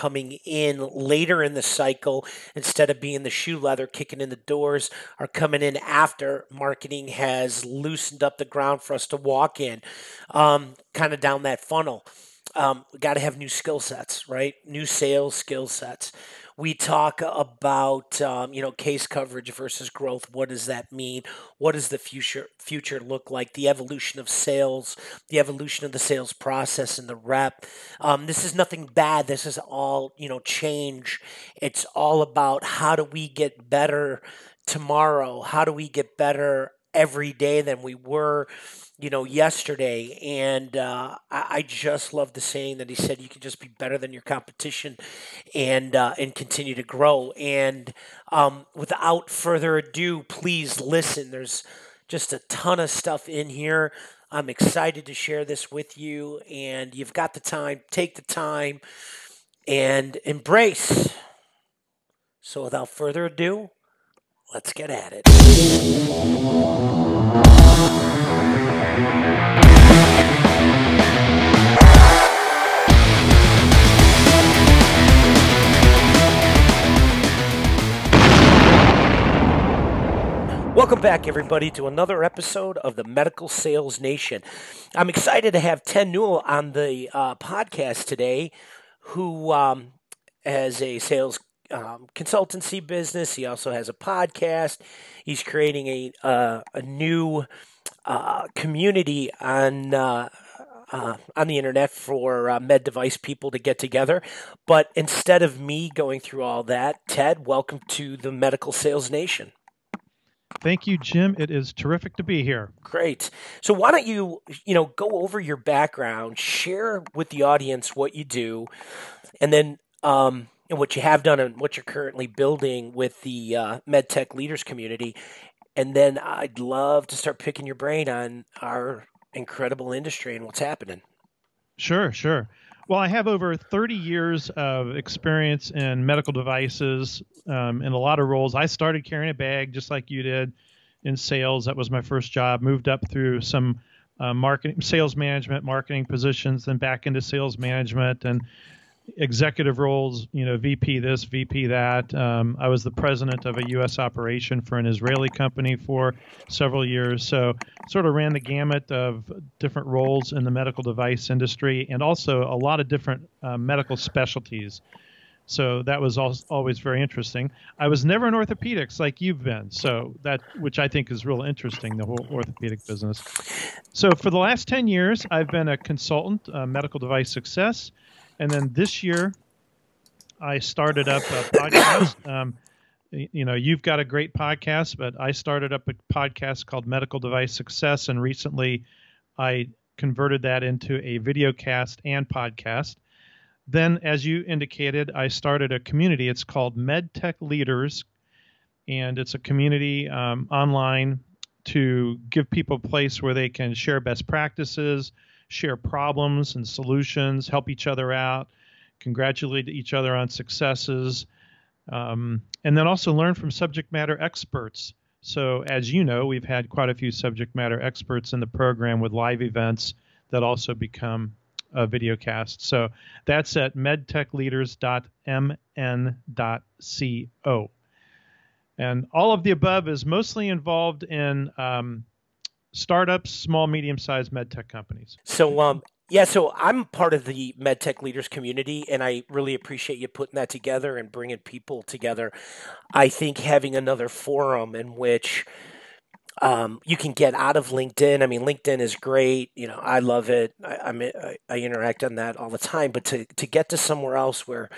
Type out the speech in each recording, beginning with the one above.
coming in later in the cycle instead of being the shoe leather kicking in the doors are coming in after marketing has loosened up the ground for us to walk in um, kind of down that funnel um, we got to have new skill sets right? New sales skill sets. We talk about um, you know case coverage versus growth. What does that mean? What does the future future look like? The evolution of sales the evolution of the sales process and the rep. Um, this is nothing bad. This is all you know change. It's all about how do we get better tomorrow? How do we get better every day than we were you know, yesterday, and uh, I, I, just love the saying that he said you can just be better than your competition, and uh, and continue to grow. And um, without further ado, please listen. There's just a ton of stuff in here. I'm excited to share this with you, and you've got the time. Take the time and embrace. So, without further ado, let's get at it. Welcome back, everybody, to another episode of the Medical Sales Nation. I'm excited to have Ted Newell on the uh, podcast today, who um, has a sales um, consultancy business. He also has a podcast. He's creating a uh, a new uh, community on. Uh, uh, on the internet for uh, med device people to get together. But instead of me going through all that, Ted, welcome to the Medical Sales Nation. Thank you, Jim. It is terrific to be here. Great. So why don't you, you know, go over your background, share with the audience what you do, and then um, and what you have done and what you're currently building with the uh, MedTech leaders community. And then I'd love to start picking your brain on our incredible industry and what's happening. Sure, sure. Well, I have over 30 years of experience in medical devices um, in a lot of roles. I started carrying a bag just like you did in sales. That was my first job. Moved up through some uh, marketing, sales management, marketing positions, then back into sales management and executive roles, you know, VP this, VP that. Um, I was the president of a U.S. operation for an Israeli company for several years. So, sort of ran the gamut of different roles in the medical device industry and also a lot of different uh, medical specialties. So that was always very interesting. I was never in orthopedics like you've been, so that which I think is real interesting, the whole orthopedic business. So for the last ten years, I've been a consultant, uh, medical device success. And then this year, I started up a podcast. Um, you know, you've got a great podcast, but I started up a podcast called Medical Device Success, and recently I converted that into a video cast and podcast. Then, as you indicated, I started a community. It's called MedTech Leaders, and it's a community um, online to give people a place where they can share best practices, share problems and solutions, help each other out, congratulate each other on successes, um, and then also learn from subject matter experts. So, as you know, we've had quite a few subject matter experts in the program with live events that also become a video cast. So that's at medtechleaders.mn.co. And all of the above is mostly involved in um, startups, small, medium sized medtech companies. So, um, yeah, so I'm part of the MedTech Leaders community, and I really appreciate you putting that together and bringing people together. I think having another forum in which um, you can get out of LinkedIn. I mean, LinkedIn is great. You know, I love it. I, I, I interact on that all the time. But to to get to somewhere else where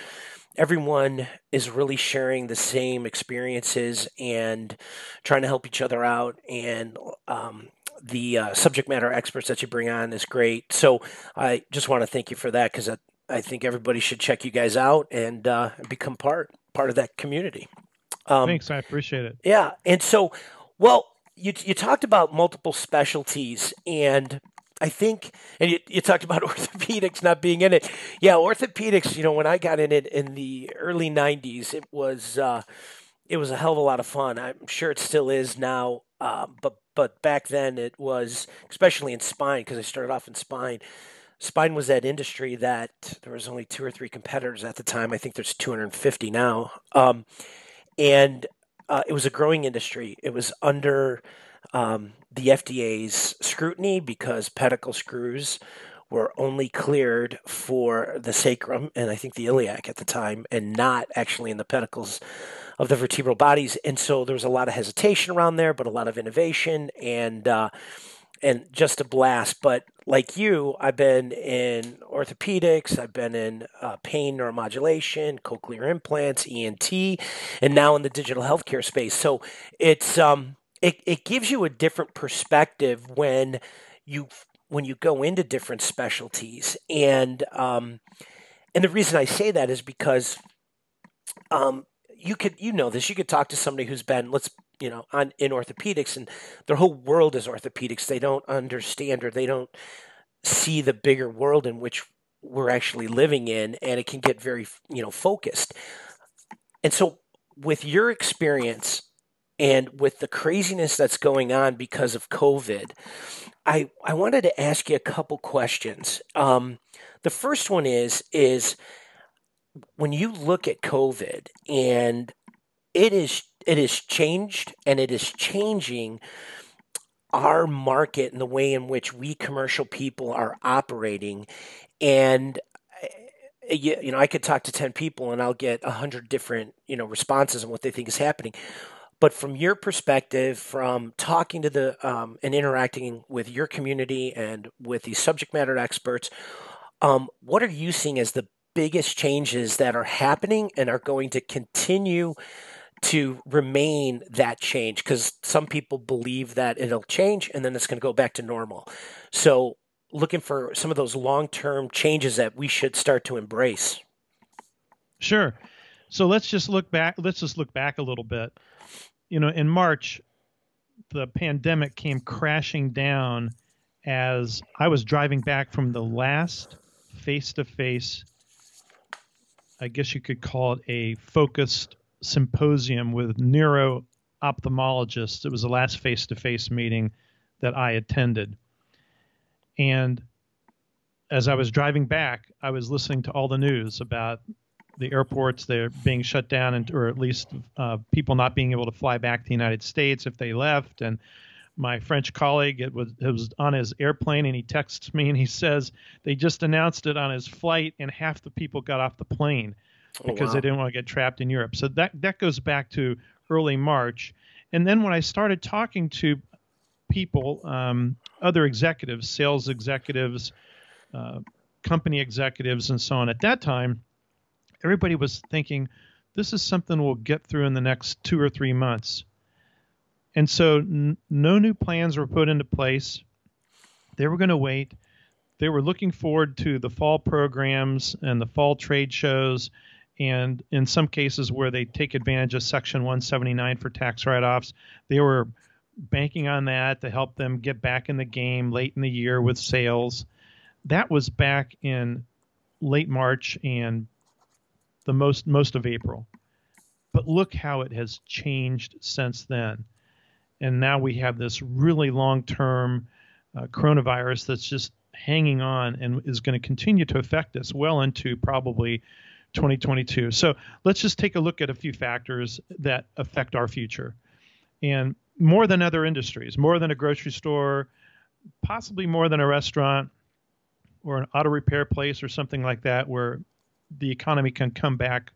everyone is really sharing the same experiences and trying to help each other out and um, the uh, subject matter experts that you bring on is great. So I just want to thank you for that because I, I, think everybody should check you guys out and uh, become part part of that community. Um, Thanks, I appreciate it. Yeah, and so well, you you talked about multiple specialties and. I think, and you, you talked about orthopedics not being in it. Yeah, orthopedics. You know, when I got in it in the early '90s, it was uh, it was a hell of a lot of fun. I'm sure it still is now. Uh, but but back then it was, especially in spine, because I started off in spine, spine was that industry that there was only two or three competitors at the time. I think there's 250 now, um, and uh, it was a growing industry. It was under um, the FDA's scrutiny because pedicle screws were only cleared for the sacrum and I think the iliac at the time, and not actually in the pedicles of the vertebral bodies. And so there was a lot of hesitation around there, but a lot of innovation and uh, and just a blast. But like you, I've been in orthopedics, I've been in uh, pain neuromodulation, cochlear implants, ENT, and now in the digital healthcare space. So it's um, it, it gives you a different perspective when you when you go into different specialties and um, and the reason I say that is because um, you could you know this you could talk to somebody who's been let's you know on in orthopedics and their whole world is orthopedics. They don't understand or they don't see the bigger world in which we're actually living in and it can get very you know focused. And so with your experience and with the craziness that's going on because of covid i i wanted to ask you a couple questions. Um, the first one is is when you look at COVID and it is it has changed and it is changing our market and the way in which we commercial people are operating. And eh, you, know i could talk to 10 people and i'll get 100 different you know responses on what they think is happening. But from your perspective from talking to the um, and interacting with your community and with these subject matter experts um, what are you seeing as the biggest changes that are happening and are going to continue to remain that change because some people believe that it'll change and then it's going to go back to normal. So, looking for some of those long term changes that we should start to embrace. Sure. So let's just look back. Let's just look back a little bit. You know, in March, the pandemic came crashing down as I was driving back from the last face to face I guess you could call it a focused symposium with neuro ophthalmologists. It was the last face to face meeting that I attended. And as I was driving back, I was listening to all the news about the airports they're being shut down, and, or at least uh, people not being able to fly back to the United States if they left, and my French colleague. It was it was on his airplane, and he texts me and he says they just announced it on his flight, and half the people got off the plane oh, because wow. they didn't want to get trapped in Europe. So that that goes back to early March, and then when I started talking to people, um, other executives, sales executives, uh, company executives, and so on, at that time, everybody was thinking. This is something we'll get through in the next two or three months and so n- no new plans were put into place. They were going to wait. They were looking forward to the fall programs and the fall trade shows, and in some cases where they take advantage of Section 179 for tax write offs, they were banking on that to help them get back in the game late in the year with sales. That was back in late March and the most most of April. But look how it has changed since then and now we have this really long-term uh, coronavirus that's just hanging on and is going to continue to affect us well into probably 2022. So let's just take a look at a few factors that affect our future. And more than other industries, more than a grocery store, possibly more than a restaurant or an auto repair place or something like that, where the economy can come back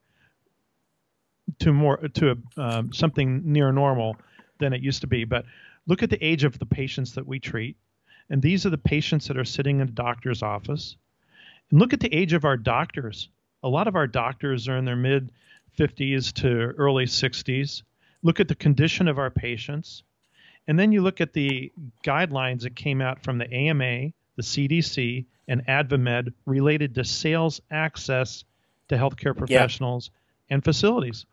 to more to a, um, something near normal than it used to be. But look at the age of the patients that we treat. And these are the patients that are sitting in a doctor's office. And look at the age of our doctors. A lot of our doctors are in their mid 50s to early 60s. Look at the condition of our patients. And then you look at the guidelines that came out from the AMA, the CDC, and AdvaMed related to sales access to healthcare professionals yeah. and facilities.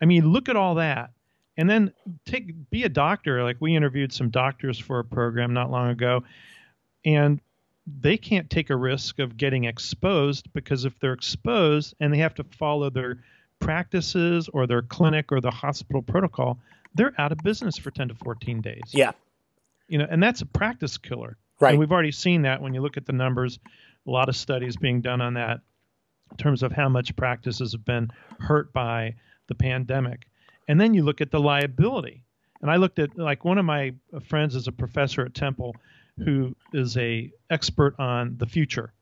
I mean, look at all that and then take be a doctor. Like we interviewed some doctors for a program not long ago and they can't take a risk of getting exposed because if they're exposed and they have to follow their practices or their clinic or the hospital protocol they're out of business for 10 to 14 days. Yeah. You know and that's a practice killer. Right. And we've already seen that when you look at the numbers A lot of studies being done on that in terms of how much practices have been hurt by the pandemic. And then you look at the liability. And I looked at like one of my friends is a professor at Temple who is a expert on the future.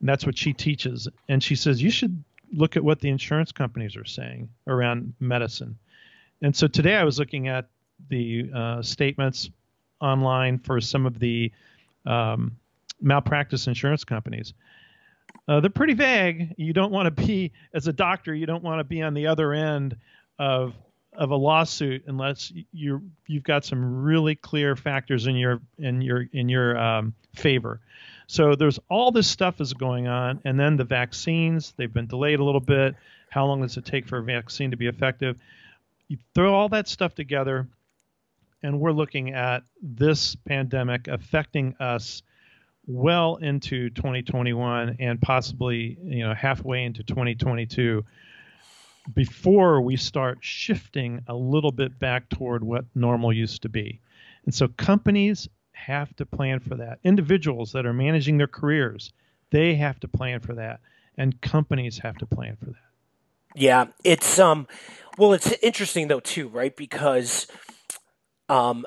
And that's what she teaches. And she says you should look at what the insurance companies are saying around medicine. And so today I was looking at the uh, statements online for some of the um, malpractice insurance companies. Uh, they're pretty vague. You don't want to be, as a doctor, you don't want to be on the other end of of a lawsuit unless you you've got some really clear factors in your in your in your um, favor. So there's all this stuff is going on, and then the vaccines they've been delayed a little bit. How long does it take for a vaccine to be effective? You throw all that stuff together, and we're looking at this pandemic affecting us well into 2021 and possibly you know halfway into 2022 before we start shifting a little bit back toward what normal used to be. And so companies have to plan for that. Individuals that are managing their careers, they have to plan for that. And companies have to plan for that. Yeah, it's um well it's interesting though too, right? Because um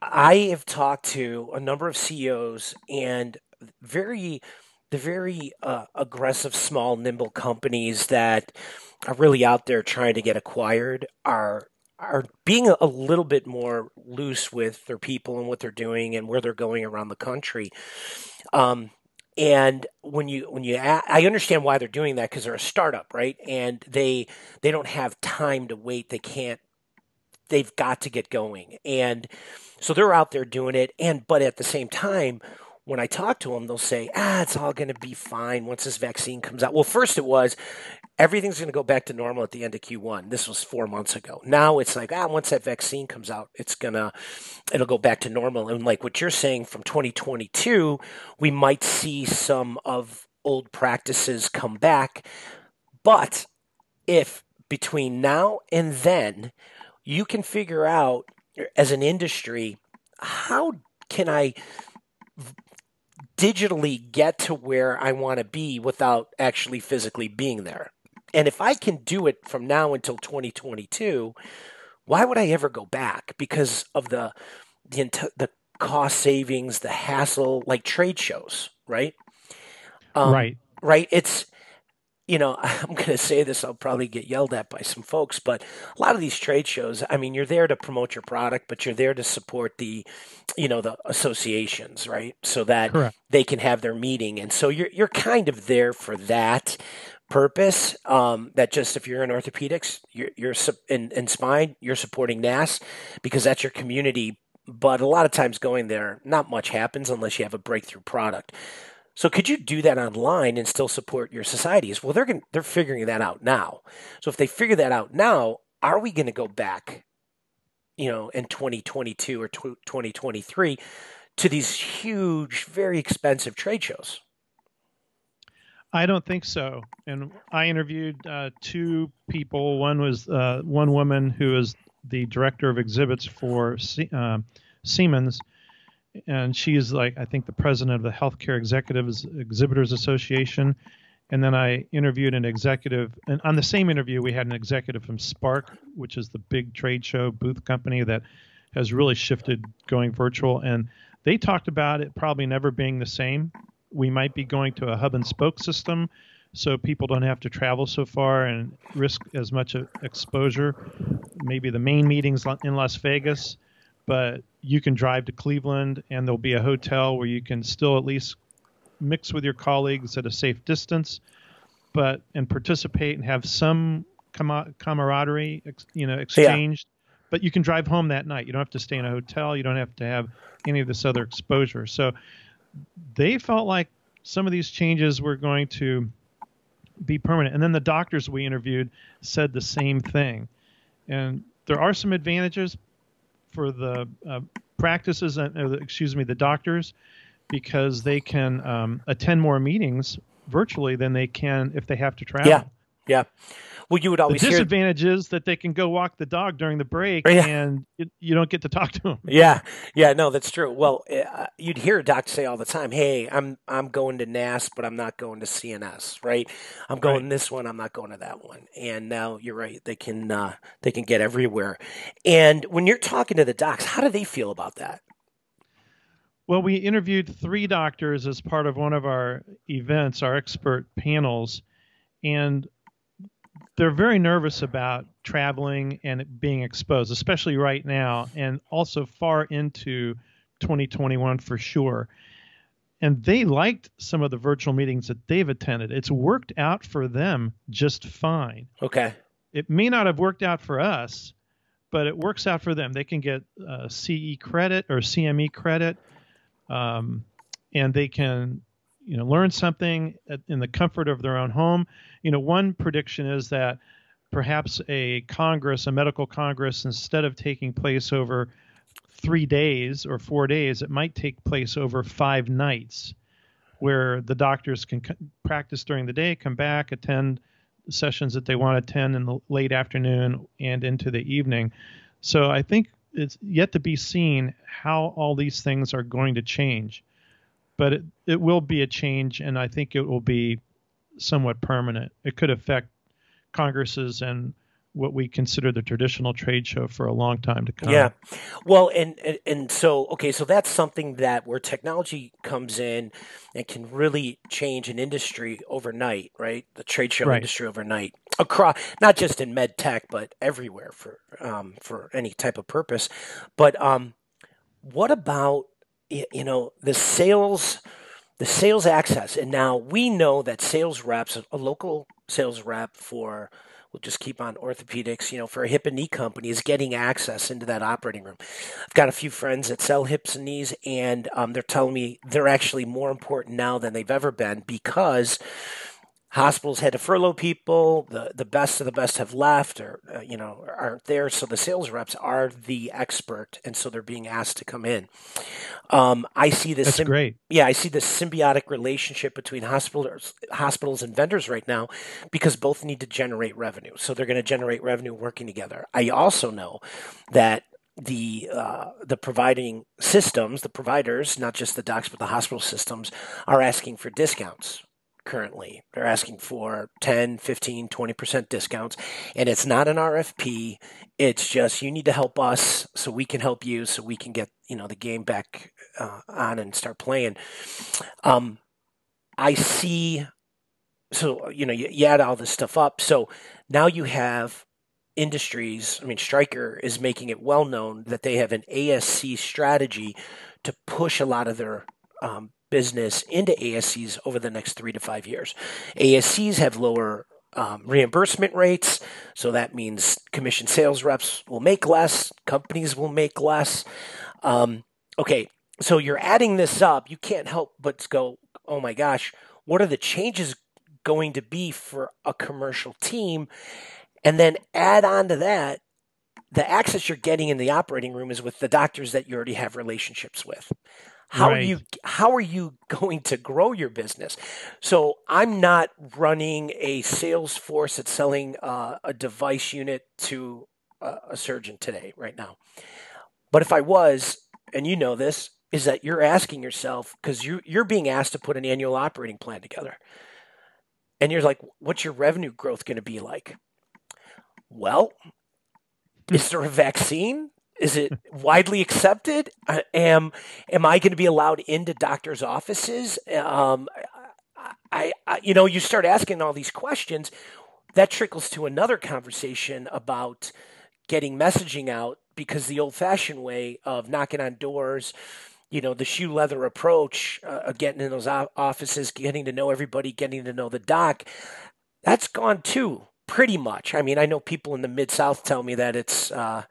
I have talked to a number of CEOs and very the very uh, aggressive small nimble companies that are really out there trying to get acquired are are being a, little bit more loose with their people and what they're doing and where they're going around the country. Um, and when you when you I understand why they're doing that because they're a startup, right? And they they don't have time to wait. They can't. They've got to get going, and so they're out there doing it. And but at the same time, when I talk to them, they'll say, ah, it's all going to be fine once this vaccine comes out. Well, first it was, everything's going to go back to normal at the end of Q1. This was four months ago. Now it's like, ah, once that vaccine comes out, it's going to, it'll go back to normal. And like what you're saying from 2022, we might see some of old practices come back. But if between now and then, you can figure out as an industry, how can I digitally get to where I want to be without actually physically being there. And if I can do it from now until 2022, why would I ever go back? Because of the the the cost savings, the hassle, like trade shows, right? Um, right. Right. It's you know, I'm going to say this, I'll probably get yelled at by some folks, but a lot of these trade shows, I mean, you're there to promote your product, but you're there to support the, you know, the associations, right? So that Correct. they can have their meeting. And so you're, you're kind of there for that purpose. Um, that just if you're in orthopedics, you're, you're in, in spine, you're supporting NASS because that's your community. But a lot of times going there, not much happens unless you have a breakthrough product. So could you do that online and still support your societies? Well, they're going they're figuring that out now. So if they figure that out now, are we going to go back, you know, in 2022 or 2023 to these huge, very expensive trade shows? I don't think so. And I interviewed uh, two people. One was uh, one woman who is the director of exhibits for uh, Siemens and she is like I think the president of the Healthcare Executives Exhibitors Association. And then I interviewed an executive, and on the same interview, we had an executive from Spark, which is the big trade show booth company that has really shifted going virtual. And they talked about it probably never being the same. We might be going to a hub and spoke system so people don't have to travel so far and risk as much exposure. Maybe the main meetings in Las Vegas but you can drive to Cleveland and there'll be a hotel where you can still at least mix with your colleagues at a safe distance, but and participate and have some com- camaraderie, you know, exchanged. Yeah. But you can drive home that night. You don't have to stay in a hotel. You don't have to have any of this other exposure. So they felt like some of these changes were going to be permanent. And then the doctors we interviewed said the same thing. And there are some advantages, for the uh, practices, uh, excuse me, the doctors, because they can um, attend more meetings virtually than they can if they have to travel. Yeah, yeah. Well, you would The always hear disadvantage is that they can go walk the dog during the break, Yeah. and you, you don't get to talk to them. Yeah, yeah, no, that's true. Well, uh, you'd hear a doctor say all the time, "Hey, I'm I'm going to NASS, but I'm not going to CNS, right? I'm going Right. this one, I'm not going to that one." And now you're right; they can uh, they can get everywhere. And when you're talking to the docs, how do they feel about that? Well, we interviewed three doctors as part of one of our events, our expert panels, and they're very nervous about traveling and being exposed, especially right now, and also far into 2021 for sure. And they liked some of the virtual meetings that they've attended. It's worked out for them just fine. Okay, It may not have worked out for us, but it works out for them. They can get uh, CE credit or CME credit, um, and they can, you know, learn something in the comfort of their own home. You know, one prediction is that perhaps a congress, a medical congress, instead of taking place over three days or four days, it might take place over five nights, where the doctors can c- practice during the day, come back, attend sessions that they want to attend in the late afternoon and into the evening. So I think it's yet to be seen how all these things are going to change. But it, it will be a change, and I think it will be somewhat permanent. It could affect congresses and what we consider the traditional trade show for a long time to come. yeah. Well, and, and and so okay, so that's something that where technology comes in and can really change an industry overnight, right? The trade show Right. industry overnight across, not just in med tech, but everywhere for um, for any type of purpose. But um, what about you know the sales? the sales access. And now we know that sales reps, a local sales rep for, we'll just keep on orthopedics, you know, for a hip and knee company is getting access into that operating room. I've got a few friends that sell hips and knees, and um, they're telling me they're actually more important now than they've ever been because hospitals had to furlough people the the best of the best have left or uh, you know aren't there so the sales reps are the expert and so they're being asked to come in um, i see this That's sym- great. yeah, I see this symbiotic relationship between hospitals, hospitals and vendors right now because both need to generate revenue. So they're going to generate revenue working together. I also know that the uh, the providing systems, the providers, not just the docs but the hospital systems, are asking for discounts currently. They're asking for 10, 15, 20% discounts. And it's not an RFP. It's just you need to help us so we can help you so we can get, you know, the game back uh, on and start playing. Um, I see, so, you know, you, you add all this stuff up. So now you have industries. I mean, Stryker is making it well known that they have an ASC strategy to push a lot of their um, business into ASCs over the next three to five years. ASCs have lower um, reimbursement rates, so that means commission sales reps will make less, companies will make less. Um, okay, so you're adding this up, you can't help but go, oh my gosh, what are the changes going to be for a commercial team? And then add on to that, the access you're getting in the operating room is with the doctors that you already have relationships with. How are you how are you going to grow your business? So I'm not running a sales force that's selling uh, a device unit to a, a surgeon today, right now. But if I was, and you know this, is that you're asking yourself because you you're being asked to put an annual operating plan together, and you're like, what's your revenue growth going to be like? Well, is there a vaccine? Is it widely accepted? Uh, Am am I going to be allowed into doctors' offices? Um, I, I, you know, you start asking all these questions. That trickles to another conversation about getting messaging out because the old-fashioned way of knocking on doors, you know, the shoe leather approach, uh, getting in those offices, getting to know everybody, getting to know the doc, that's gone too, pretty much. I mean, I know people in the mid South tell me that it's uh,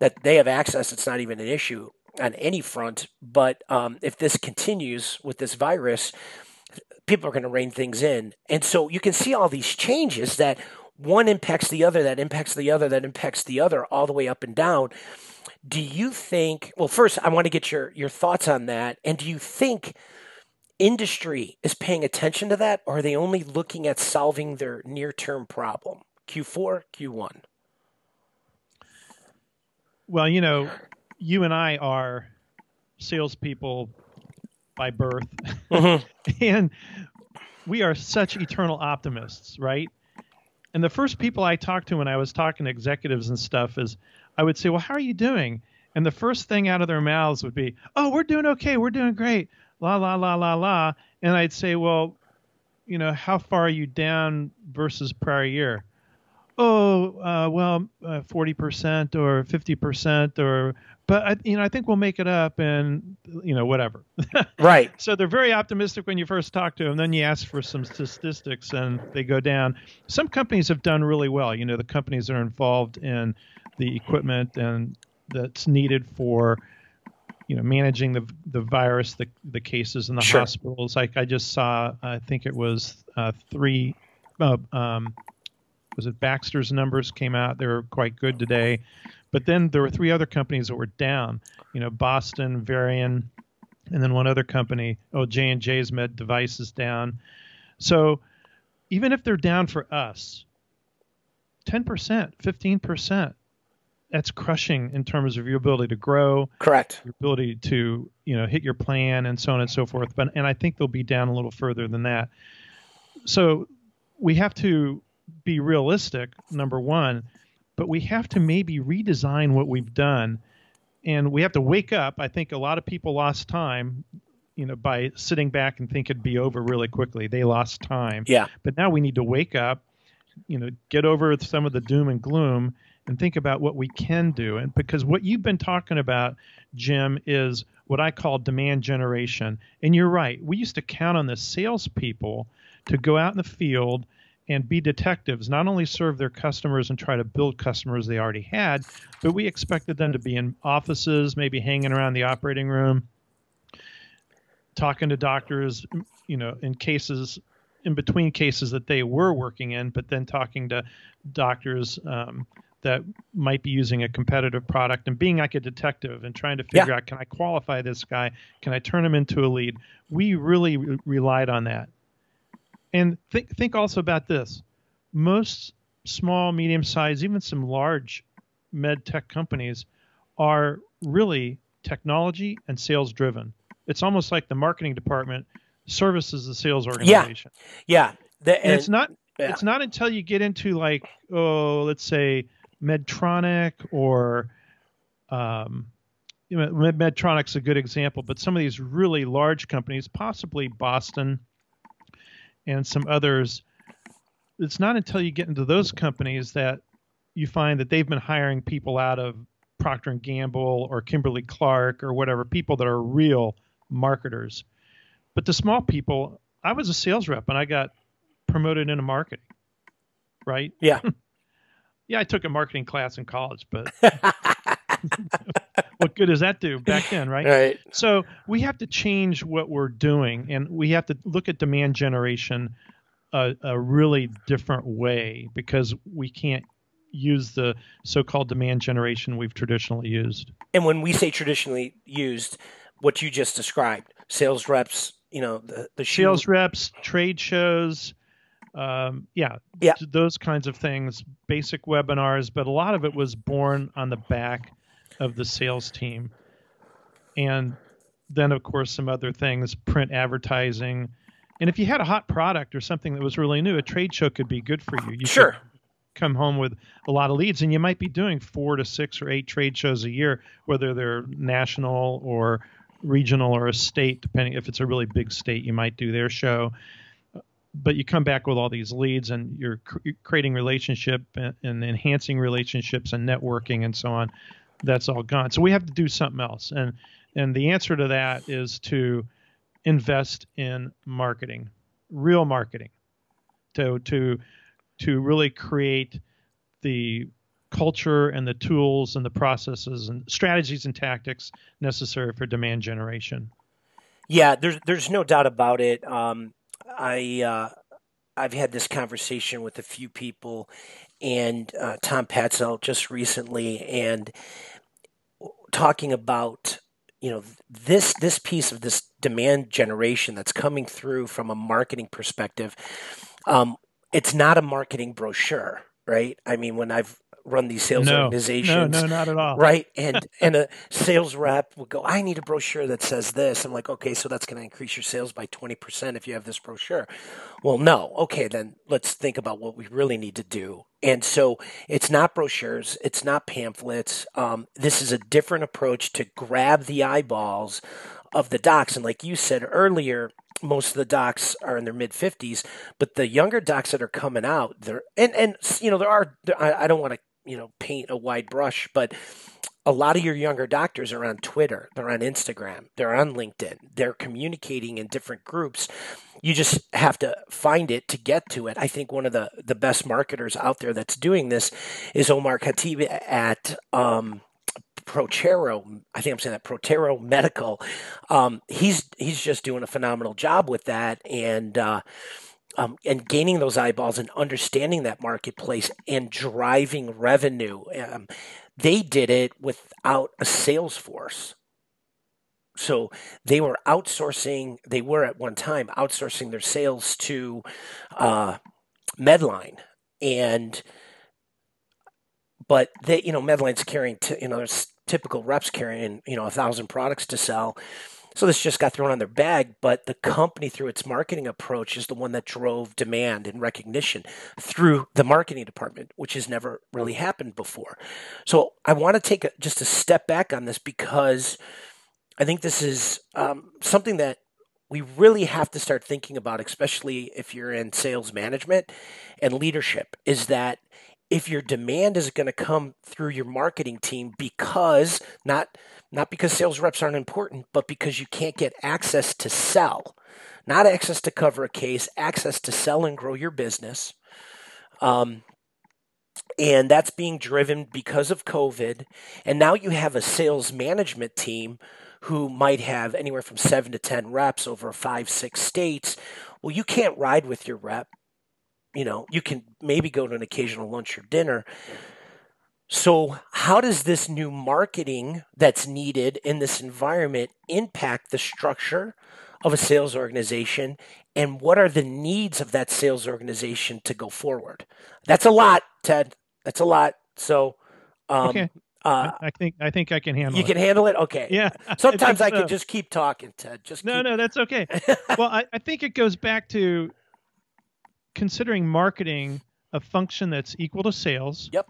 that they have access; it's not even an issue on any front. But um, if this continues with this virus, people are going to rein things in, and so you can see all these changes that one impacts the other, that impacts the other, that impacts the other, all the way up and down. Do you think? Well, first, I want to get your your thoughts on that, and do you think? industry is paying attention to that or are they only looking at solving their near-term problem Q4, Q1? Well, you know, you and I are salespeople by birth, mm-hmm. and we are such eternal optimists, right? And the first people I talked to when I was talking to executives and stuff is I would say, Well, how are you doing? And the first thing out of their mouths would be, Oh, we're doing okay. We're doing great. La, la, la, la, la. And I'd say, Well, you know, how far are you down versus prior year? Oh, uh, well, uh, forty uh, percent or fifty percent, or but I, you know, I think we'll make it up, and you know, whatever. right. So they're very optimistic when you first talk to them. Then you ask for some statistics, and they go down. Some companies have done really well. You know, the companies that are involved in the equipment and that's needed for you know managing the the virus, the the cases in the sure. hospitals. Like I just saw, I think it was uh, three. Uh, um, was it Baxter's numbers came out? They were quite good today, but then there were three other companies that were down. You know, Boston, Varian, and then one other company. Oh, J and J's Med Devices down. So even if they're down for us, ten percent, fifteen percent, that's crushing in terms of your ability to grow. Correct. Your ability to you know hit your plan and so on and so forth. But and I think they'll be down a little further than that. So we have to be realistic. Number one, but we have to maybe redesign what we've done, and we have to wake up. I think a lot of people lost time. You know, by sitting back and think it'd be over really quickly, they lost time. Yeah. But now we need to wake up, you know, get over some of the doom and gloom and think about what we can do. And because what you've been talking about, Jim, is what I call demand generation. And you're right. We used to count on the salespeople to go out in the field and be detectives, not only serve their customers and try to build customers they already had, but we expected them to be in offices, maybe hanging around the operating room, talking to doctors, you know, in cases in between cases that they were working in, but then talking to doctors um, that might be using a competitive product and being like a detective and trying to figure yeah. out can I qualify this guy? Can I turn him into a lead? We really re- relied on that. And think think also about this. Most small, medium sized, even some large med tech companies are really technology and sales driven. It's almost like the marketing department services the sales organization. Yeah. Yeah. The, and, and, it's not yeah. it's not until you get into like, oh, let's say Medtronic or um, you know, Medtronic's a good example, but some of these really large companies, possibly Boston and some others, it's not until you get into those companies that you find that they've been hiring people out of Procter and Gamble or Kimberly Clark or whatever, people that are real marketers. But the small people, I was a sales rep and I got promoted into marketing. Right? Yeah. Yeah, I took a marketing class in college, but what good does that do back then, right? Right. So we have to change what we're doing, and we have to look at demand generation a, a really different way because we can't use the so-called demand generation we've traditionally used. And when we say traditionally used, what you just described, sales reps, you know, the, the sales reps, trade shows, um, yeah, yeah, those kinds of things, basic webinars, but a lot of it was born on the back of the sales team. And then, of course, some other things, print advertising. And if you had a hot product or something that was really new, a trade show could be good for you. You sure. come home with a lot of leads, and you might be doing four to six or eight trade shows a year, whether they're national or regional or a state, depending if it's a really big state, you might do their show but you come back with all these leads and you're cr- creating relationship and, and, enhancing relationships and networking and so on that's all gone. So we have to do something else. And and the answer to that is to invest in marketing real marketing to to to really create the culture and the tools and the processes and strategies and tactics necessary for demand generation. Yeah there's there's no doubt about it. Um, I uh, I've had this conversation with a few people, and uh, Tom Patzel just recently, and talking about you know this this piece of this demand generation that's coming through from a marketing perspective. Um, it's not a marketing brochure right? I mean, when I've run these sales no, organizations. No, no, not at all. Right. And and a sales rep will go, I need a brochure that says this. I'm like, okay, so that's going to increase your sales by 20% if you have this brochure. Well, no. Okay, then let's think about what we really need to do. And so it's not brochures, it's not pamphlets. Um, this is a different approach to grab the eyeballs of the docs. And like you said earlier, most of the docs are in their mid 50s, but the younger docs that are coming out, they're and and you know there are I, I don't want to you know paint a wide brush, but a lot of your younger doctors are on Twitter, they're on Instagram, they're on LinkedIn, they're communicating in different groups. You just have to find it to get to it. I think one of the, the best marketers out there that's doing this is Omar Khatib at um, Protero, I think I'm saying that Protero Medical. Um, he's he's just doing a phenomenal job with that, and uh, um, and gaining those eyeballs and understanding that marketplace and driving revenue. Um, they did it without a sales force. So they were outsourcing, they were at one time outsourcing their sales to uh, Medline. And, but they, you know, Medline's carrying, t- you know, there's typical reps carrying, you know, a thousand products to sell. So this just got thrown on their bag, but the company, through its marketing approach, is the one that drove demand and recognition through the marketing department, which has never really happened before. So I want to take a, just a step back on this because I think this is um, something that we really have to start thinking about, especially if you're in sales management and leadership, is that if your demand is going to come through your marketing team because not not because sales reps aren't important, but because you can't get access to sell, not access to cover a case, access to sell and grow your business. Um, and that's being driven because of COVID. And now you have a sales management team who might have anywhere from seven to 10 reps over five, six states. Well, you can't ride with your rep you know, you can maybe go to an occasional lunch or dinner. So, how does this new marketing that's needed in this environment impact the structure of a sales organization? And what are the needs of that sales organization to go forward? That's a lot, Ted. That's a lot. So, um, okay. Uh, I, think I think I can handle you it. You can handle it. Okay. Yeah. Sometimes I, I so. can just keep talking, Ted. Just no, keep... no, that's okay. well, I, I think it goes back to considering marketing a function that's equal to sales. Yep.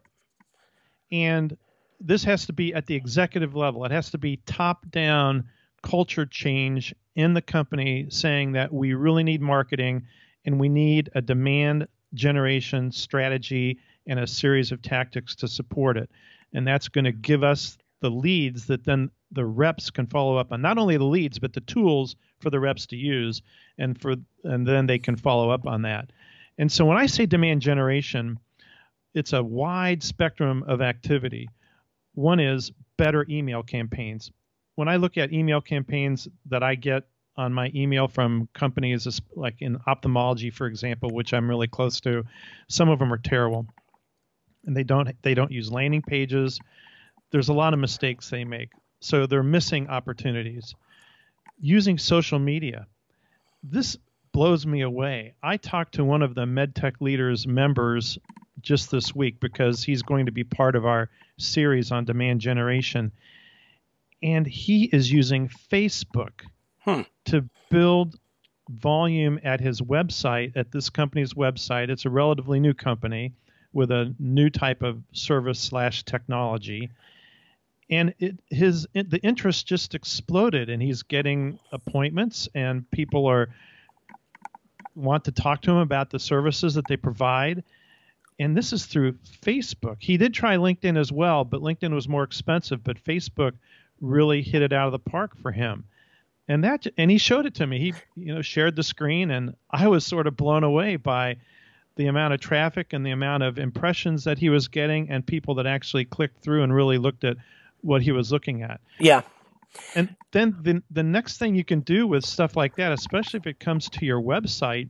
And this has to be at the executive level. It has to be top down culture change in the company saying that we really need marketing and we need a demand generation strategy and a series of tactics to support it. And that's going to give us the leads that then the reps can follow up on not only the leads but the tools for the reps to use and for and then they can follow up on that. And so when I say demand generation, it's a wide spectrum of activity. One is better email campaigns. When I look at email campaigns that I get on my email from companies like in ophthalmology, for example, which I'm really close to, some of them are terrible, and they don't they don't use landing pages. There's a lot of mistakes they make, so they're missing opportunities. Using social media, this blows me away. I talked to one of the MedTech Leaders members just this week because he's going to be part of our series on demand generation. And he is using Facebook hmm. to build volume at his website, at this company's website. It's a relatively new company with a new type of service slash technology. And it, his the interest just exploded, and he's getting appointments, and people are want to talk to him about the services that they provide. And this is through Facebook. He did try LinkedIn as well, but LinkedIn was more expensive. But Facebook really hit it out of the park for him. And that and he showed it to me. He you know shared the screen, and I was sort of blown away by the amount of traffic and the amount of impressions that he was getting, and people that actually clicked through and really looked at what he was looking at. Yeah. And then the the next thing you can do with stuff like that, especially if it comes to your website,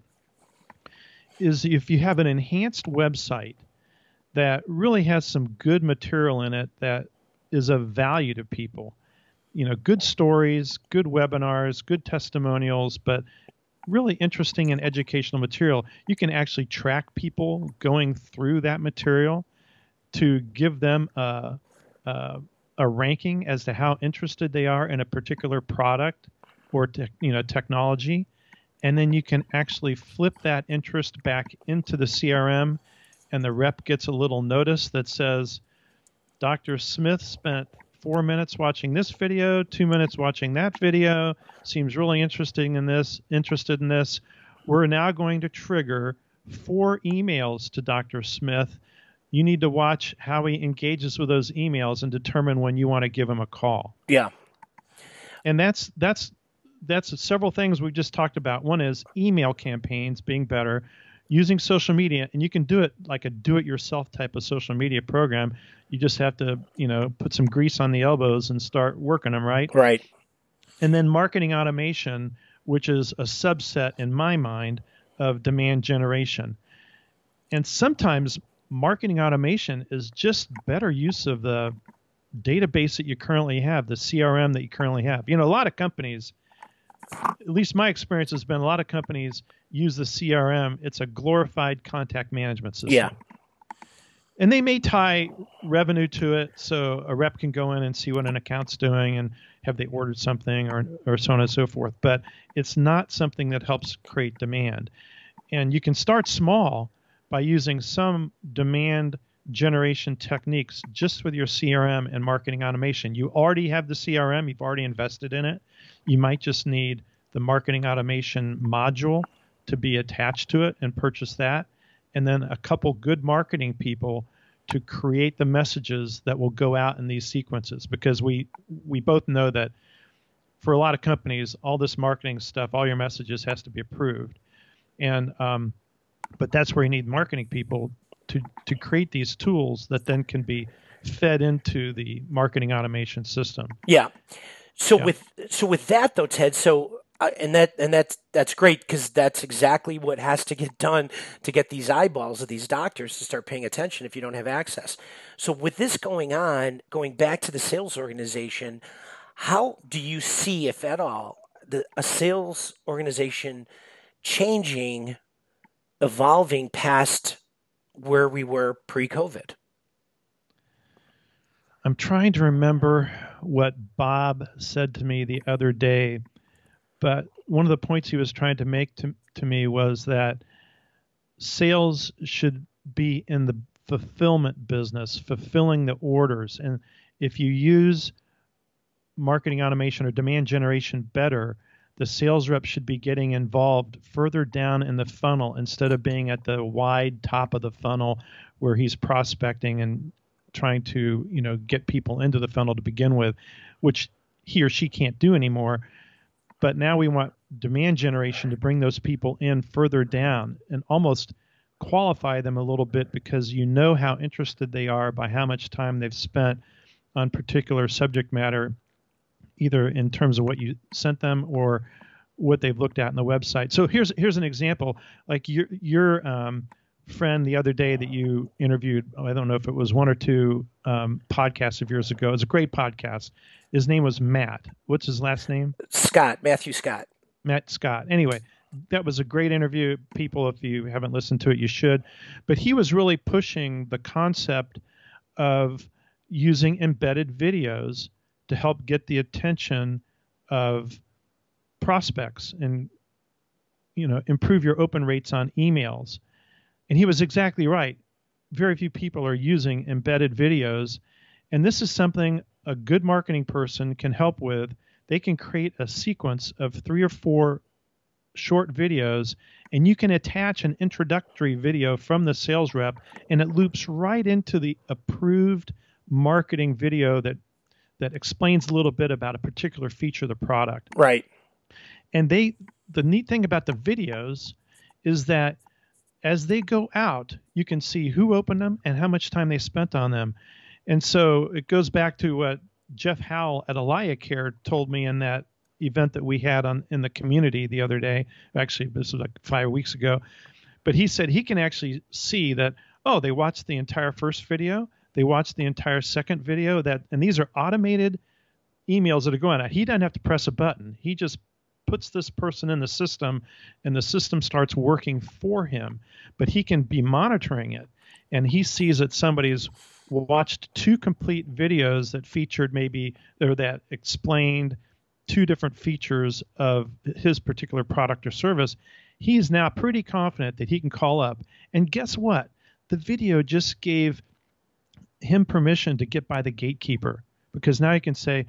is if you have an enhanced website that really has some good material in it that is of value to people. You know, good stories, good webinars, good testimonials, but really interesting and educational material. You can actually track people going through that material to give them a, a, a ranking as to how interested they are in a particular product or te- you know technology, and then you can actually flip that interest back into the CRM, and the rep gets a little notice that says, "Dr. Smith spent." Four minutes watching this video, two minutes watching that video. Seems really interesting in this, interested in this. We're now going to trigger four emails to Dr. Smith you need to watch how he engages with those emails and determine when you want to give him a call. Yeah. And that's that's that's several things we just talked about. One is email campaigns being better, using social media, and you can do it like a do-it-yourself type of social media program. You just have to, you know, put some grease on the elbows and start working them, right? Right. And then marketing automation, which is a subset in my mind of demand generation. And sometimes marketing automation is just better use of the database that you currently have, the CRM that you currently have. You know, a lot of companies, at least my experience has been a lot of companies use the CRM. It's a glorified contact management system. Yeah. And they may tie revenue to it, so a rep can go in and see what an account's doing and have they ordered something or, or so on and so forth. But it's not something that helps create demand. And you can start small by using some demand generation techniques just with your CRM and marketing automation. You already have the CRM, you've already invested in it. You might just need the marketing automation module to be attached to it and purchase that. And then a couple good marketing people to create the messages that will go out in these sequences because we we both know that for a lot of companies all this marketing stuff all your messages has to be approved and um, but that's where you need marketing people to to create these tools that then can be fed into the marketing automation system. Yeah. So yeah. with so with that though, Ted. So uh, and that and that's that's great because that's exactly what has to get done to get these eyeballs of these doctors to start paying attention if you don't have access. So with this going on, going back to the sales organization, how do you see, if at all, the a sales organization changing evolving past where we were pre-COVID? I'm trying to remember what Bob said to me the other day, but one of the points he was trying to make to, to me was that sales should be in the fulfillment business, fulfilling the orders. And if you use marketing automation or demand generation better, the sales rep should be getting involved further down in the funnel instead of being at the wide top of the funnel where he's prospecting and trying to you know get people into the funnel to begin with which he or she can't do anymore but now we want demand generation to bring those people in further down and almost qualify them a little bit because you know how interested they are by how much time they've spent on particular subject matter either in terms of what you sent them or what they've looked at in the website. So here's here's an example. Like your your um, friend the other day that you interviewed. I don't know if it was one or two um, podcasts of yours ago. It's a great podcast. His name was Matt. What's his last name? Scott. Matthew Scott. Matt Scott. Anyway, that was a great interview. People, if you haven't listened to it, you should. But he was really pushing the concept of using embedded videos to help get the attention of prospects and you know improve your open rates on emails and he was exactly right very few people are using embedded videos and this is something a good marketing person can help with they can create a sequence of three or four short videos and you can attach an introductory video from the sales rep and it loops right into the approved marketing video that that explains a little bit about a particular feature of the product. Right. And they the neat thing about the videos is that as they go out, you can see who opened them and how much time they spent on them. And so it goes back to what Jeff Howell at AlayaCare told me in that event that we had on in the community the other day. Actually, this was like five weeks ago. But he said he can actually see that, oh, they watched the entire first video they watched the entire second video that, and these are automated emails that are going out. He doesn't have to press a button. He just puts this person in the system and the system starts working for him, but he can be monitoring it and he sees that somebody's watched two complete videos that featured maybe or that explained two different features of his particular product or service, he's now pretty confident that he can call up. And guess what? The video just gave him permission to get by the gatekeeper because now he can say,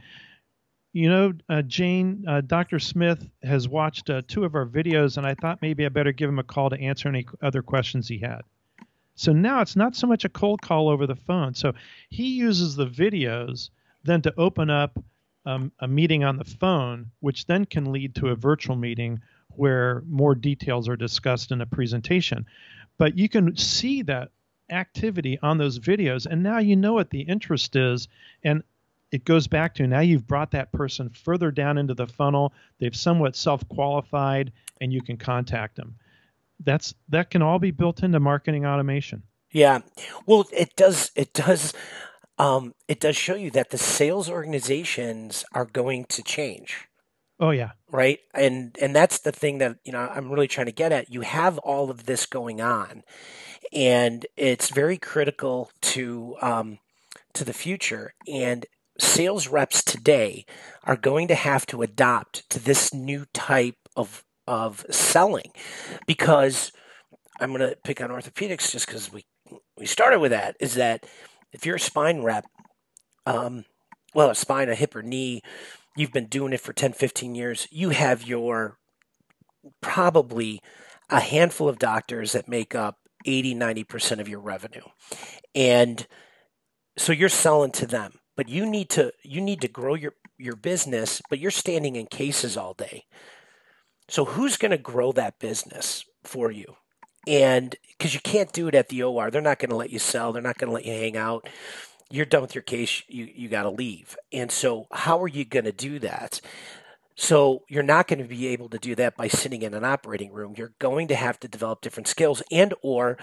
you know, uh, Jane, uh, Dr. Smith has watched uh, two of our videos, and I thought maybe I better give him a call to answer any other questions he had. So now it's not so much a cold call over the phone. So he uses the videos then to open up um, a meeting on the phone, which then can lead to a virtual meeting where more details are discussed in a presentation. But you can see that activity on those videos, and now you know what the interest is. And it goes back to now you've brought that person further down into the funnel. They've somewhat self qualified, and you can contact them that's that can all be built into marketing automation. Yeah. Well, it does it does um, it does show you that the sales organizations are going to change. Oh yeah. Right? And and that's the thing that, you know, I'm really trying to get at. You have all of this going on and it's very critical to um, to the future and sales reps today are going to have to adopt to this new type of of selling because I'm going to pick on orthopedics just because we we started with that is that if you're a spine rep, um, well, a spine, a hip or knee, you've been doing it for 10, 15 years, you have your probably a handful of doctors that make up 80, 90% of your revenue. And so you're selling to them, but you need to you need to grow your your business, but you're standing in cases all day. So who's going to grow that business for you? And because you can't do it at the OR, they're not going to let you sell. They're not going to let you hang out. You're done with your case. You you got to leave. And so how are you going to do that? So you're not going to be able to do that by sitting in an operating room. You're going to have to develop different skills and or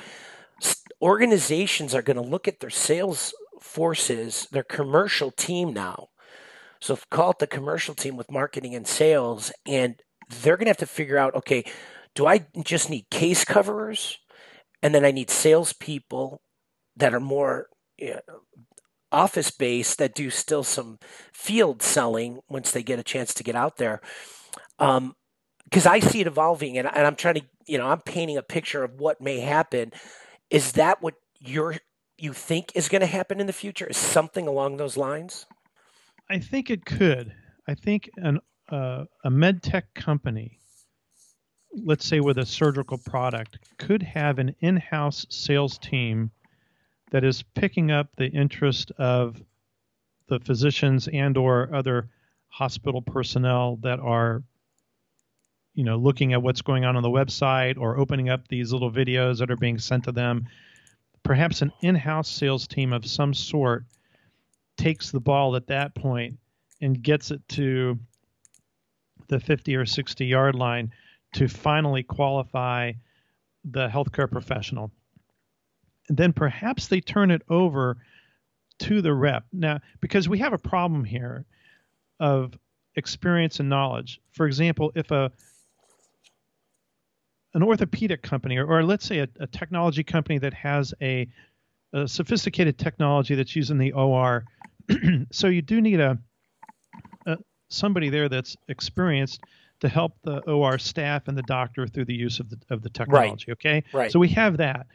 organizations are going to look at their sales forces, their commercial team now. So call it the commercial team with marketing and sales and they're going to have to figure out okay, do I just need case coverers? And then I need salespeople that are more you know, office based that do still some field selling once they get a chance to get out there. Um, because I see it evolving and, and I'm trying to, you know, I'm painting a picture of what may happen. Is that what you're, you think is going to happen in the future? Is something along those lines? I think it could. I think an uh, a med tech company, let's say with a surgical product, could have an in house sales team that is picking up the interest of the physicians and or other hospital personnel that are you know looking at what's going on on the website or opening up these little videos that are being sent to them perhaps an in-house sales team of some sort takes the ball at that point and gets it to the 50 or 60 yard line to finally qualify the healthcare professional. And then perhaps they turn it over to the rep. Now, because we have a problem here of experience and knowledge. For example, if a an orthopedic company, or, or let's say a, a, technology company that has a, a sophisticated technology that's used in the OR, so you do need a, somebody there that's experienced to help the OR staff and the doctor through the use of the of the technology. Right. Okay, right. So we have that.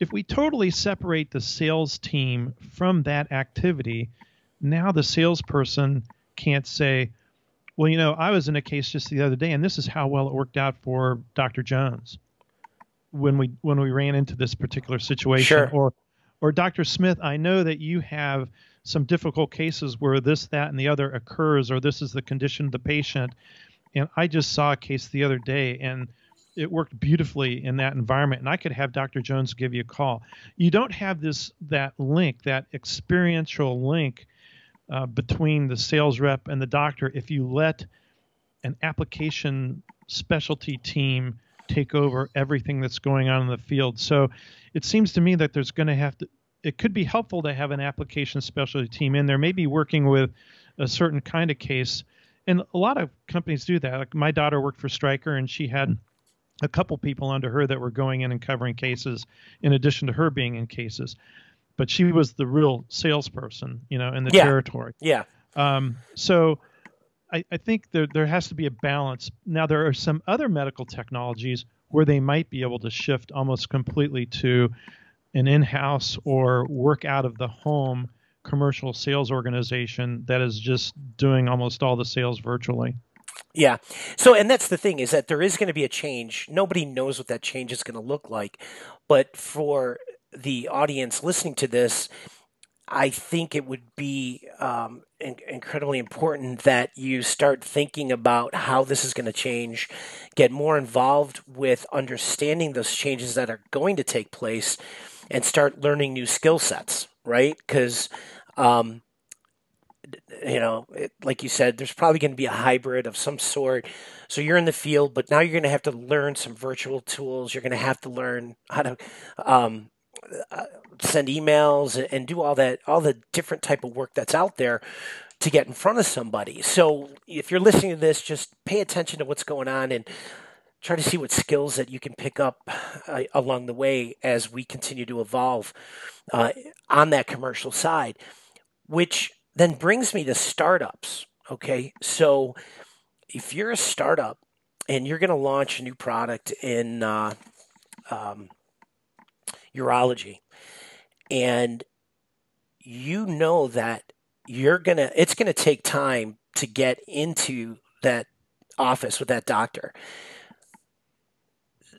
If we totally separate the sales team from that activity, now the salesperson can't say, "Well, you know, I was in a case just the other day, and this is how well it worked out for Dr. Jones when we when we ran into this particular situation." Sure. Or, or Dr. Smith, I know that you have some difficult cases where this, that, and the other occurs, or this is the condition of the patient. And I just saw a case the other day, and it worked beautifully in that environment. And I could have Dr. Jones give you a call. You don't have this that link, that experiential link uh, between the sales rep and the doctor if you let an application specialty team take over everything that's going on in the field. So it seems to me that there's going to have to it could be helpful to have an application specialty team in there, maybe working with a certain kind of case and a lot of companies do that. Like my daughter worked for Stryker, and she had a couple people under her that were going in and covering cases, in addition to her being in cases. But she was the real salesperson, you know, in the Yeah. territory. Yeah. Um, so I, I think there there has to be a balance. Now there are some other medical technologies where they might be able to shift almost completely to an in-house or work out of the home commercial sales organization that is just doing almost all the sales virtually. Yeah. So, and that's the thing is that there is going to be a change. Nobody knows what that change is going to look like. But for the audience listening to this, I think it would be um, in- incredibly important that you start thinking about how this is going to change, get more involved with understanding those changes that are going to take place, and start learning new skill sets, right? Because um, you know, it, like you said, there's probably going to be a hybrid of some sort. So you're in the field, but now you're going to have to learn some virtual tools. You're going to have to learn how to um, send emails and, and do all that, all the different type of work that's out there to get in front of somebody. So if you're listening to this, just pay attention to what's going on and try to see what skills that you can pick up uh, along the way as we continue to evolve uh, on that commercial side, which then brings me to startups. Okay. So if you're a startup and you're going to launch a new product in uh, um, urology and you know that you're to, it's to take time to get into that office with that doctor.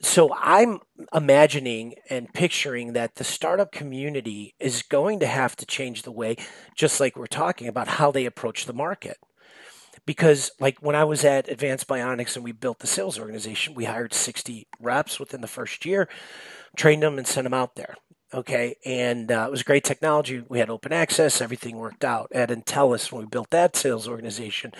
So I'm imagining and picturing that the startup community is going to have to change the way, just like we're talking about, how they approach the market. Because, like when I was at Advanced Bionics and we built the sales organization, we hired 60 reps within the first year, trained them, and sent them out there. Okay. And uh, it was great technology. We had open access, everything worked out. At Intellis, when we built that sales organization,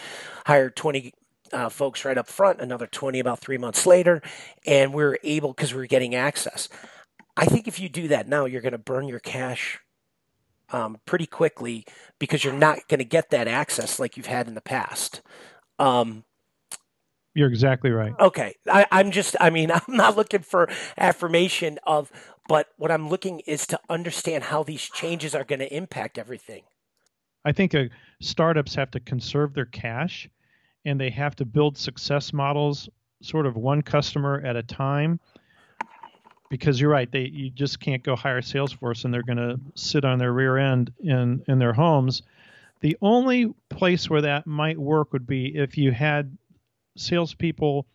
hired 20 uh, folks right up front, another 20 about three months later, and we were able because we were getting access. I think if you do that now, you're going to burn your cash um, pretty quickly because you're not going to get that access like you've had in the past. Um, You're exactly right. okay, I, I'm just, I mean, I'm not looking for affirmation of, but what I'm looking is to understand how these changes are going to impact everything. I think uh, startups have to conserve their cash and they have to build success models sort of one customer at a time because you're right they you just can't go hire salesforce and they're going to sit on their rear end in in their homes. The only place where that might work would be if you had salespeople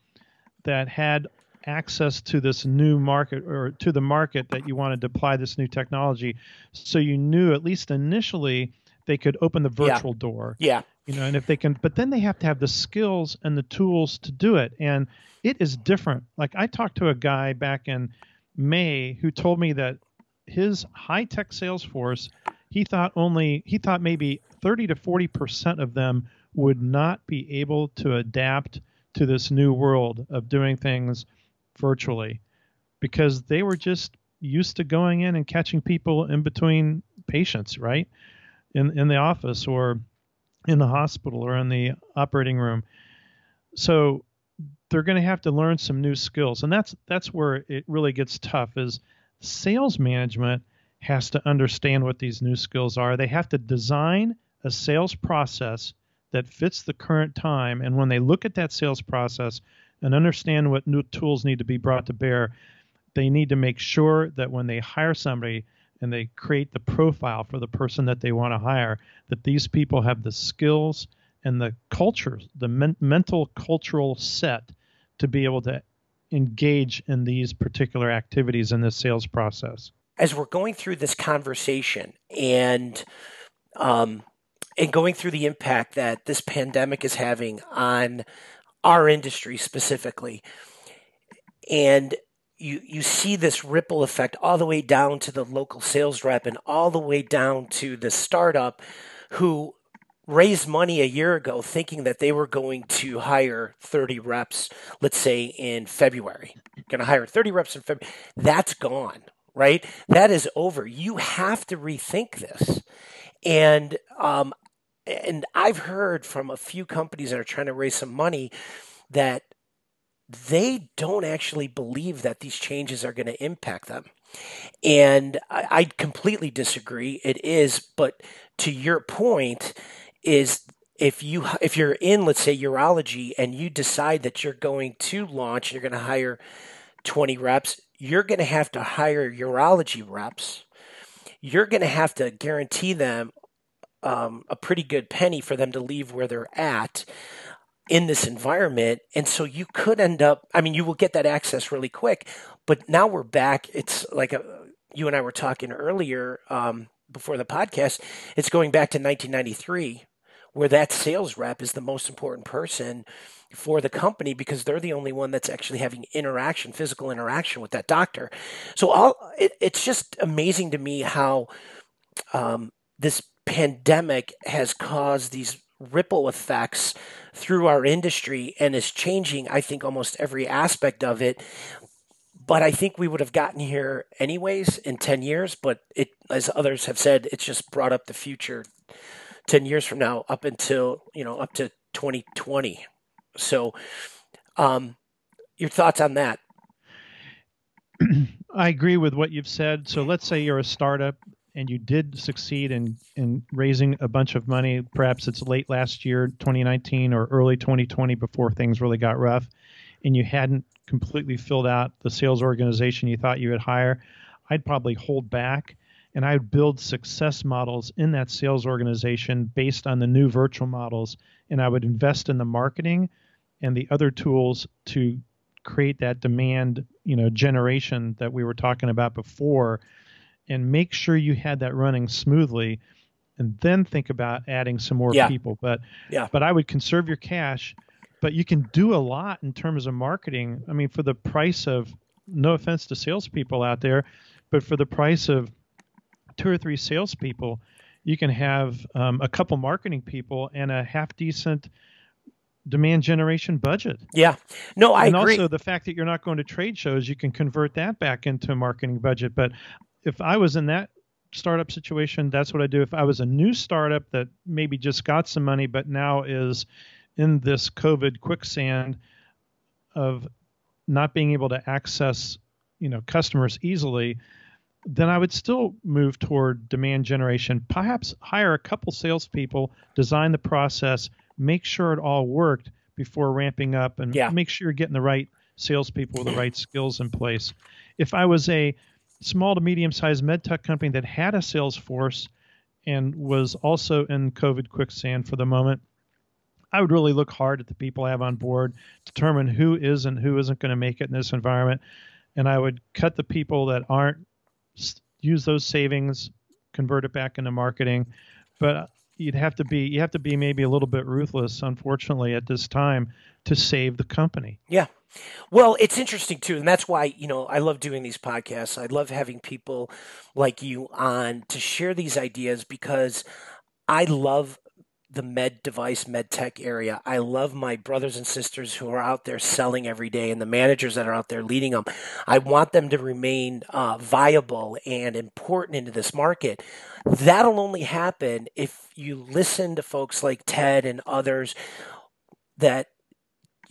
that had access to this new market or to the market that you wanted to apply this new technology. So you knew at least initially they could open the Yeah. virtual door. Yeah, you know and if they can but then they have to have the skills and the tools to do it. And it is different. Like i talked to a guy back in may who told me that his high-tech sales force he thought only he thought maybe 30 to 40 percent of them would not be able to adapt to this new world of doing things virtually because they were just used to going in and catching people in between patients right in in the office or in the hospital or in the operating room. So they're going to have to learn some new skills, and that's that's where it really gets tough. Is sales management has to understand what these new skills are. They have to design a sales process that fits the current time, and when they look at that sales process and understand what new tools need to be brought to bear, they need to make sure that when they hire somebody and they create the profile for the person that they want to hire, that these people have the skills and the culture, the men- mental cultural set to be able to engage in these particular activities in this sales process. as we're going through this conversation and um, and going through the impact that this pandemic is having on our industry specifically, and you you see this ripple effect all the way down to the local sales rep and all the way down to the startup who raised money a year ago thinking that they were going to hire 30 reps let's say in February. Going to hire 30 reps in February. That's gone right? That is over. You have to rethink this. And um, and I've heard from a few companies that are trying to raise some money that they don't actually believe that these changes are going to impact them. And I, I completely disagree. It is, but to your point, is if you if you're in let's say urology and you decide that you're going to launch you're going to hire 20 reps you're going to have to hire urology reps you're going to have to guarantee them um, a pretty good penny for them to leave where they're at in this environment. And so you could end up, I mean, you will get that access really quick. But now we're back. It's like a, you and I were talking earlier um, before the podcast. It's going back to 1993, where that sales rep is the most important person for the company because they're the only one that's actually having interaction, physical interaction with that doctor. So all it, it's just amazing to me how um, this pandemic has caused these ripple effects through our industry and is changing, I think, almost every aspect of it. But I think we would have gotten here anyways in 10 years. But it, as others have said, it's just brought up the future 10 years from now up until, you know, up to 2020. So, um, your thoughts on that? I agree with what you've said. So let's say you're a startup and you did succeed in in raising a bunch of money. Perhaps it's late last year, 2019, or early 2020, before things really got rough, and you hadn't completely filled out the sales organization you thought you would hire. I'd probably hold back and I'd build success models in that sales organization based on the new virtual models, and I would invest in the marketing and the other tools to create that demand, you know, generation that we were talking about before and make sure you had that running smoothly and then think about adding some more yeah. people. But yeah. but I would conserve your cash, but you can do a lot in terms of marketing. I mean, for the price of no offense to salespeople out there, but for the price of two or three salespeople, you can have um, a couple marketing people and a half decent demand generation budget. Yeah. No, I and agree. also the fact that you're not going to trade shows, you can convert that back into a marketing budget. But if I was in that startup situation, that's what I do. If I was a new startup that maybe just got some money but now is in this COVID quicksand of not being able to access, you know, customers easily, then I would still move toward demand generation. Perhaps hire a couple salespeople, design the process, make sure it all worked before ramping up, and yeah. make sure you're getting the right salespeople with the right skills in place. If I was a small to medium sized med tech company that had a sales force and was also in COVID quicksand for the moment, I would really look hard at the people I have on board, determine who is and who isn't going to make it in this environment, and I would cut the people that aren't, use those savings, convert it back into marketing. But you'd have to be you have to be maybe a little bit ruthless, unfortunately, at this time to save the company. Yeah, well, it's interesting too, and that's why you know I love doing these podcasts. I love having people like you on to share these ideas because I love the med device, med tech area. I love my brothers and sisters who are out there selling every day and the managers that are out there leading them. I want them to remain uh, viable and important into this market. That'll only happen if you listen to folks like Ted and others that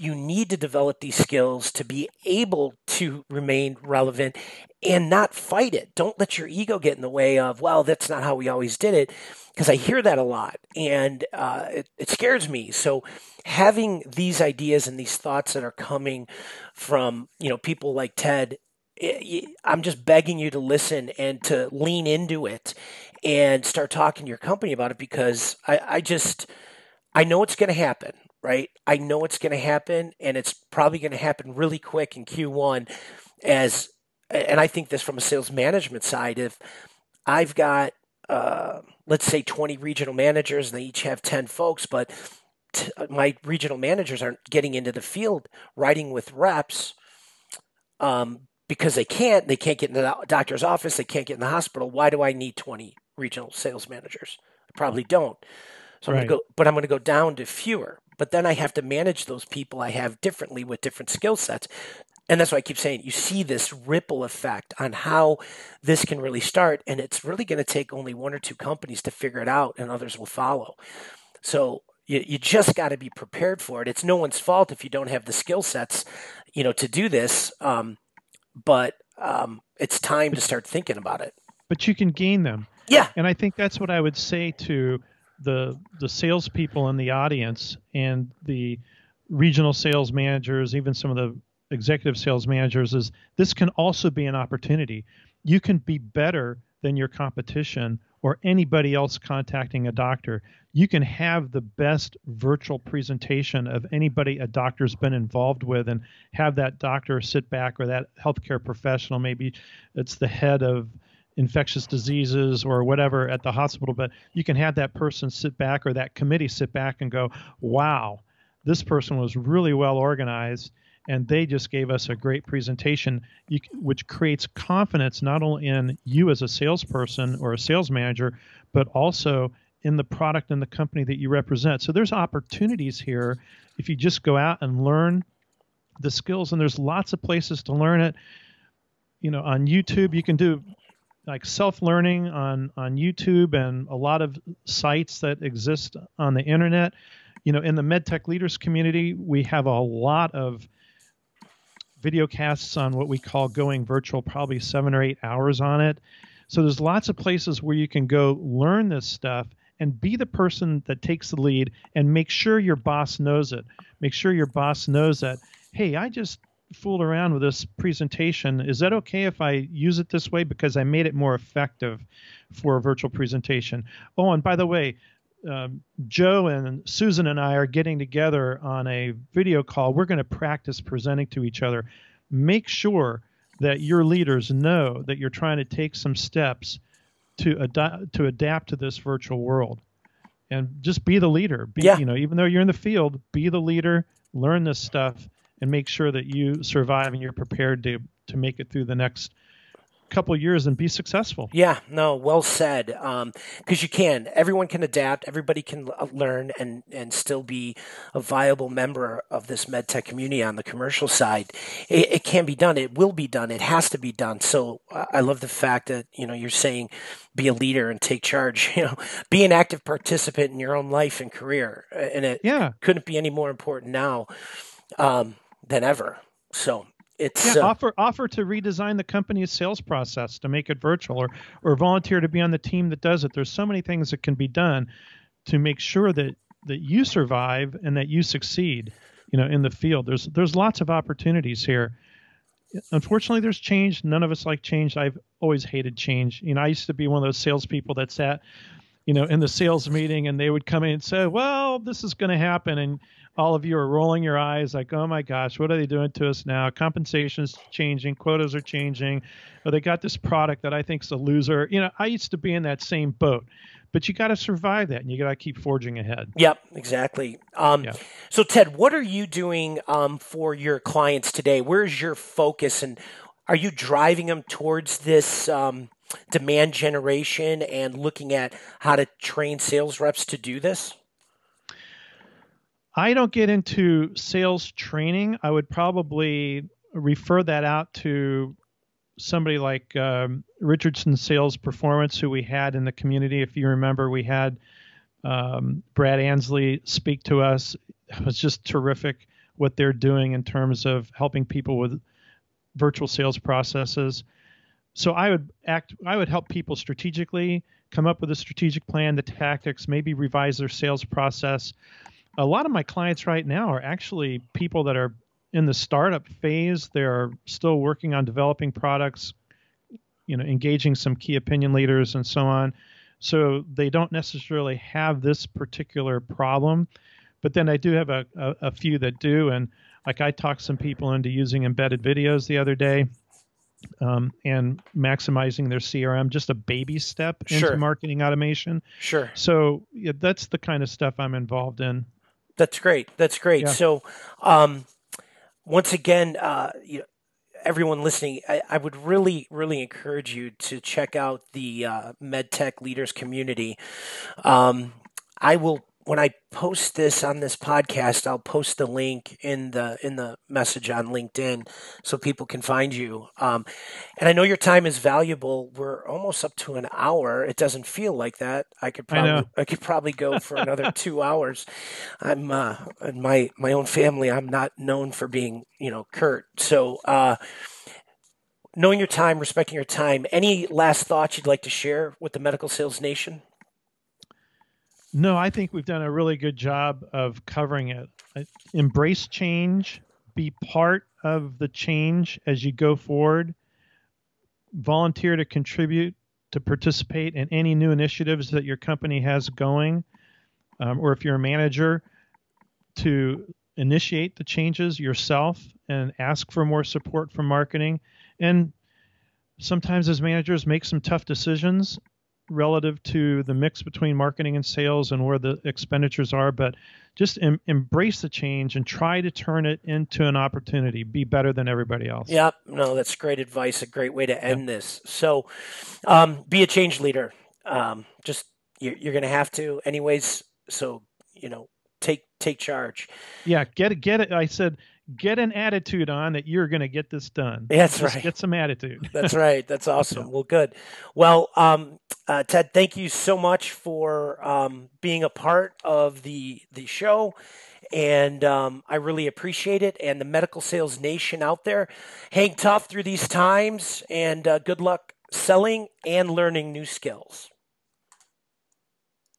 you need to develop these skills to be able to remain relevant and not fight it. Don't let your ego get in the way of, well, that's not how we always did it. Because I hear that a lot and uh, it, it scares me. So having these ideas and these thoughts that are coming from, you know, people like Ted, eh, I'm just begging you to listen and to lean into it and start talking to your company about it because I, I just, I know it's going to happen right? I know it's going to happen, and it's probably going to happen really quick in Q1. As and I think this from a sales management side, if I've got uh, let's say 20 regional managers and they each have 10 folks, but t- my regional managers aren't getting into the field writing with reps um, because they can't. They can't get into the doctor's office. They can't get in the hospital. Why do I need 20 regional sales managers? I probably don't. So I'm right. to go, but I'm going to go down to fewer but then I have to manage those people I have differently with different skill sets. And that's why I keep saying you see this ripple effect on how this can really start. And it's really going to take only one or two companies to figure it out, and others will follow. So you, you just got to be prepared for it. It's no one's fault if you don't have the skill sets, you know, to do this. Um, but um, it's time to start thinking about it. But you can gain them. Yeah. And I think that's what I would say to the the salespeople in the audience and the regional sales managers, even some of the executive sales managers, is this can also be an opportunity. You can be better than your competition or anybody else contacting a doctor. You can have the best virtual presentation of anybody a doctor's been involved with and have that doctor sit back or that healthcare professional, maybe it's the head of infectious diseases or whatever at the hospital, but you can have that person sit back or that committee sit back and go, wow, this person was really well organized and they just gave us a great presentation, which creates confidence not only in you as a salesperson or a sales manager, but also in the product and the company that you represent. So there's opportunities here if you just go out and learn the skills, and there's lots of places to learn it. You know, on YouTube, you can do like self-learning on on YouTube and a lot of sites that exist on the internet. You know, in the MedTech leaders community, we have a lot of video casts on what we call going virtual, probably seven or eight hours on it. So there's lots of places where you can go learn this stuff and be the person that takes the lead and make sure your boss knows it. Make sure your boss knows that, hey, I just fooled around with this presentation. Is that okay if I use it this way because I made it more effective for a virtual presentation? Oh, and by the way, um, Joe and Susan and I are getting together on a video call. We're going to practice presenting to each other. Make sure that your leaders know that you're trying to take some steps to adapt to adapt to this virtual world, and just be the leader. Be, yeah. You know, even though you're in the field, be the leader. Learn this stuff and make sure that you survive and you're prepared to to make it through the next couple years and be successful. Yeah, no, well said. Because um, you can, everyone can adapt, everybody can learn, and and still be a viable member of this medtech community on the commercial side. It, it can be done. It will be done. It has to be done. So I love the fact that you know you're saying be a leader and take charge. You know, be an active participant in your own life and career, and it yeah. couldn't be any more important now um, than ever. So it's yeah, uh, offer offer to redesign the company's sales process to make it virtual or or volunteer to be on the team that does it. There's so many things that can be done to make sure that that you survive and that you succeed you know in the field. There's there's lots of opportunities here. Unfortunately there's change. None of us like change. I've always hated change. You know i used to be one of those salespeople that sat you know in the sales meeting and they would come in and say well this is going to happen and all of you are rolling your eyes like, oh my gosh, what are they doing to us now? Compensation's changing, quotas are changing. Or they got this product that I think's a loser. You know, I used to be in that same boat. But you got to survive that, and you got to keep forging ahead. Yep, exactly. Um, yeah. So, Ted, what are you doing um, for your clients today? Where's your focus, and are you driving them towards this um, demand generation and looking at how to train sales reps to do this? I don't get into sales training. I would probably refer that out to somebody like um, Richardson Sales Performance, who we had in the community. If you remember, we had um, Brad Ansley speak to us. It was just terrific what they're doing in terms of helping people with virtual sales processes. So I would act. I would help people strategically come up with a strategic plan, the tactics, maybe revise their sales process a lot of my clients right now are actually people that are in the startup phase. They're still working on developing products, you know, engaging some key opinion leaders and so on. So they don't necessarily have this particular problem, but then I do have a, a, a few that do. And like I talked some people into using embedded videos the other day. Um, and maximizing their CRM, just a baby step into sure. marketing automation. Sure. So yeah, that's the kind of stuff I'm involved in. That's great. That's great. Yeah. So, um, once again, uh, you know, everyone listening, I, I, would really, really encourage you to check out the uh, MedTech Leaders community. Um, I will when I post this on this podcast, I'll post the link in the in the message on LinkedIn so people can find you. Um, and I know your time is valuable. We're almost up to an hour. It doesn't feel like that. I could probably I, I could probably go for another two hours. I'm uh, in my my own family. I'm not known for being you know curt. So. Uh, knowing your time, respecting your time, any last thoughts you'd like to share with the Medical Sales Nation? No, I think we've done a really good job of covering it. Embrace change, be part of the change as you go forward, volunteer to contribute, to participate in any new initiatives that your company has going, um, or if you're a manager, to initiate the changes yourself and ask for more support from marketing. And sometimes as managers make some tough decisions relative to the mix between marketing and sales and where the expenditures are, but just em- embrace the change and try to turn it into an opportunity. Be better than everybody else. Yep. No, that's great advice. A great way to end yep. this. So, um, be a change leader. Um, just you're, you're going to have to, anyways. So, you know, take take charge. Yeah, get it. Get it. I said get an attitude on that you're going to get this done. That's Just right. Get some attitude. That's right. That's awesome. Well, good. Well, um, uh, Ted, thank you so much for um, being a part of the the show, and um, I really appreciate it. And the medical sales nation out there, hang tough through these times, and uh, good luck selling and learning new skills.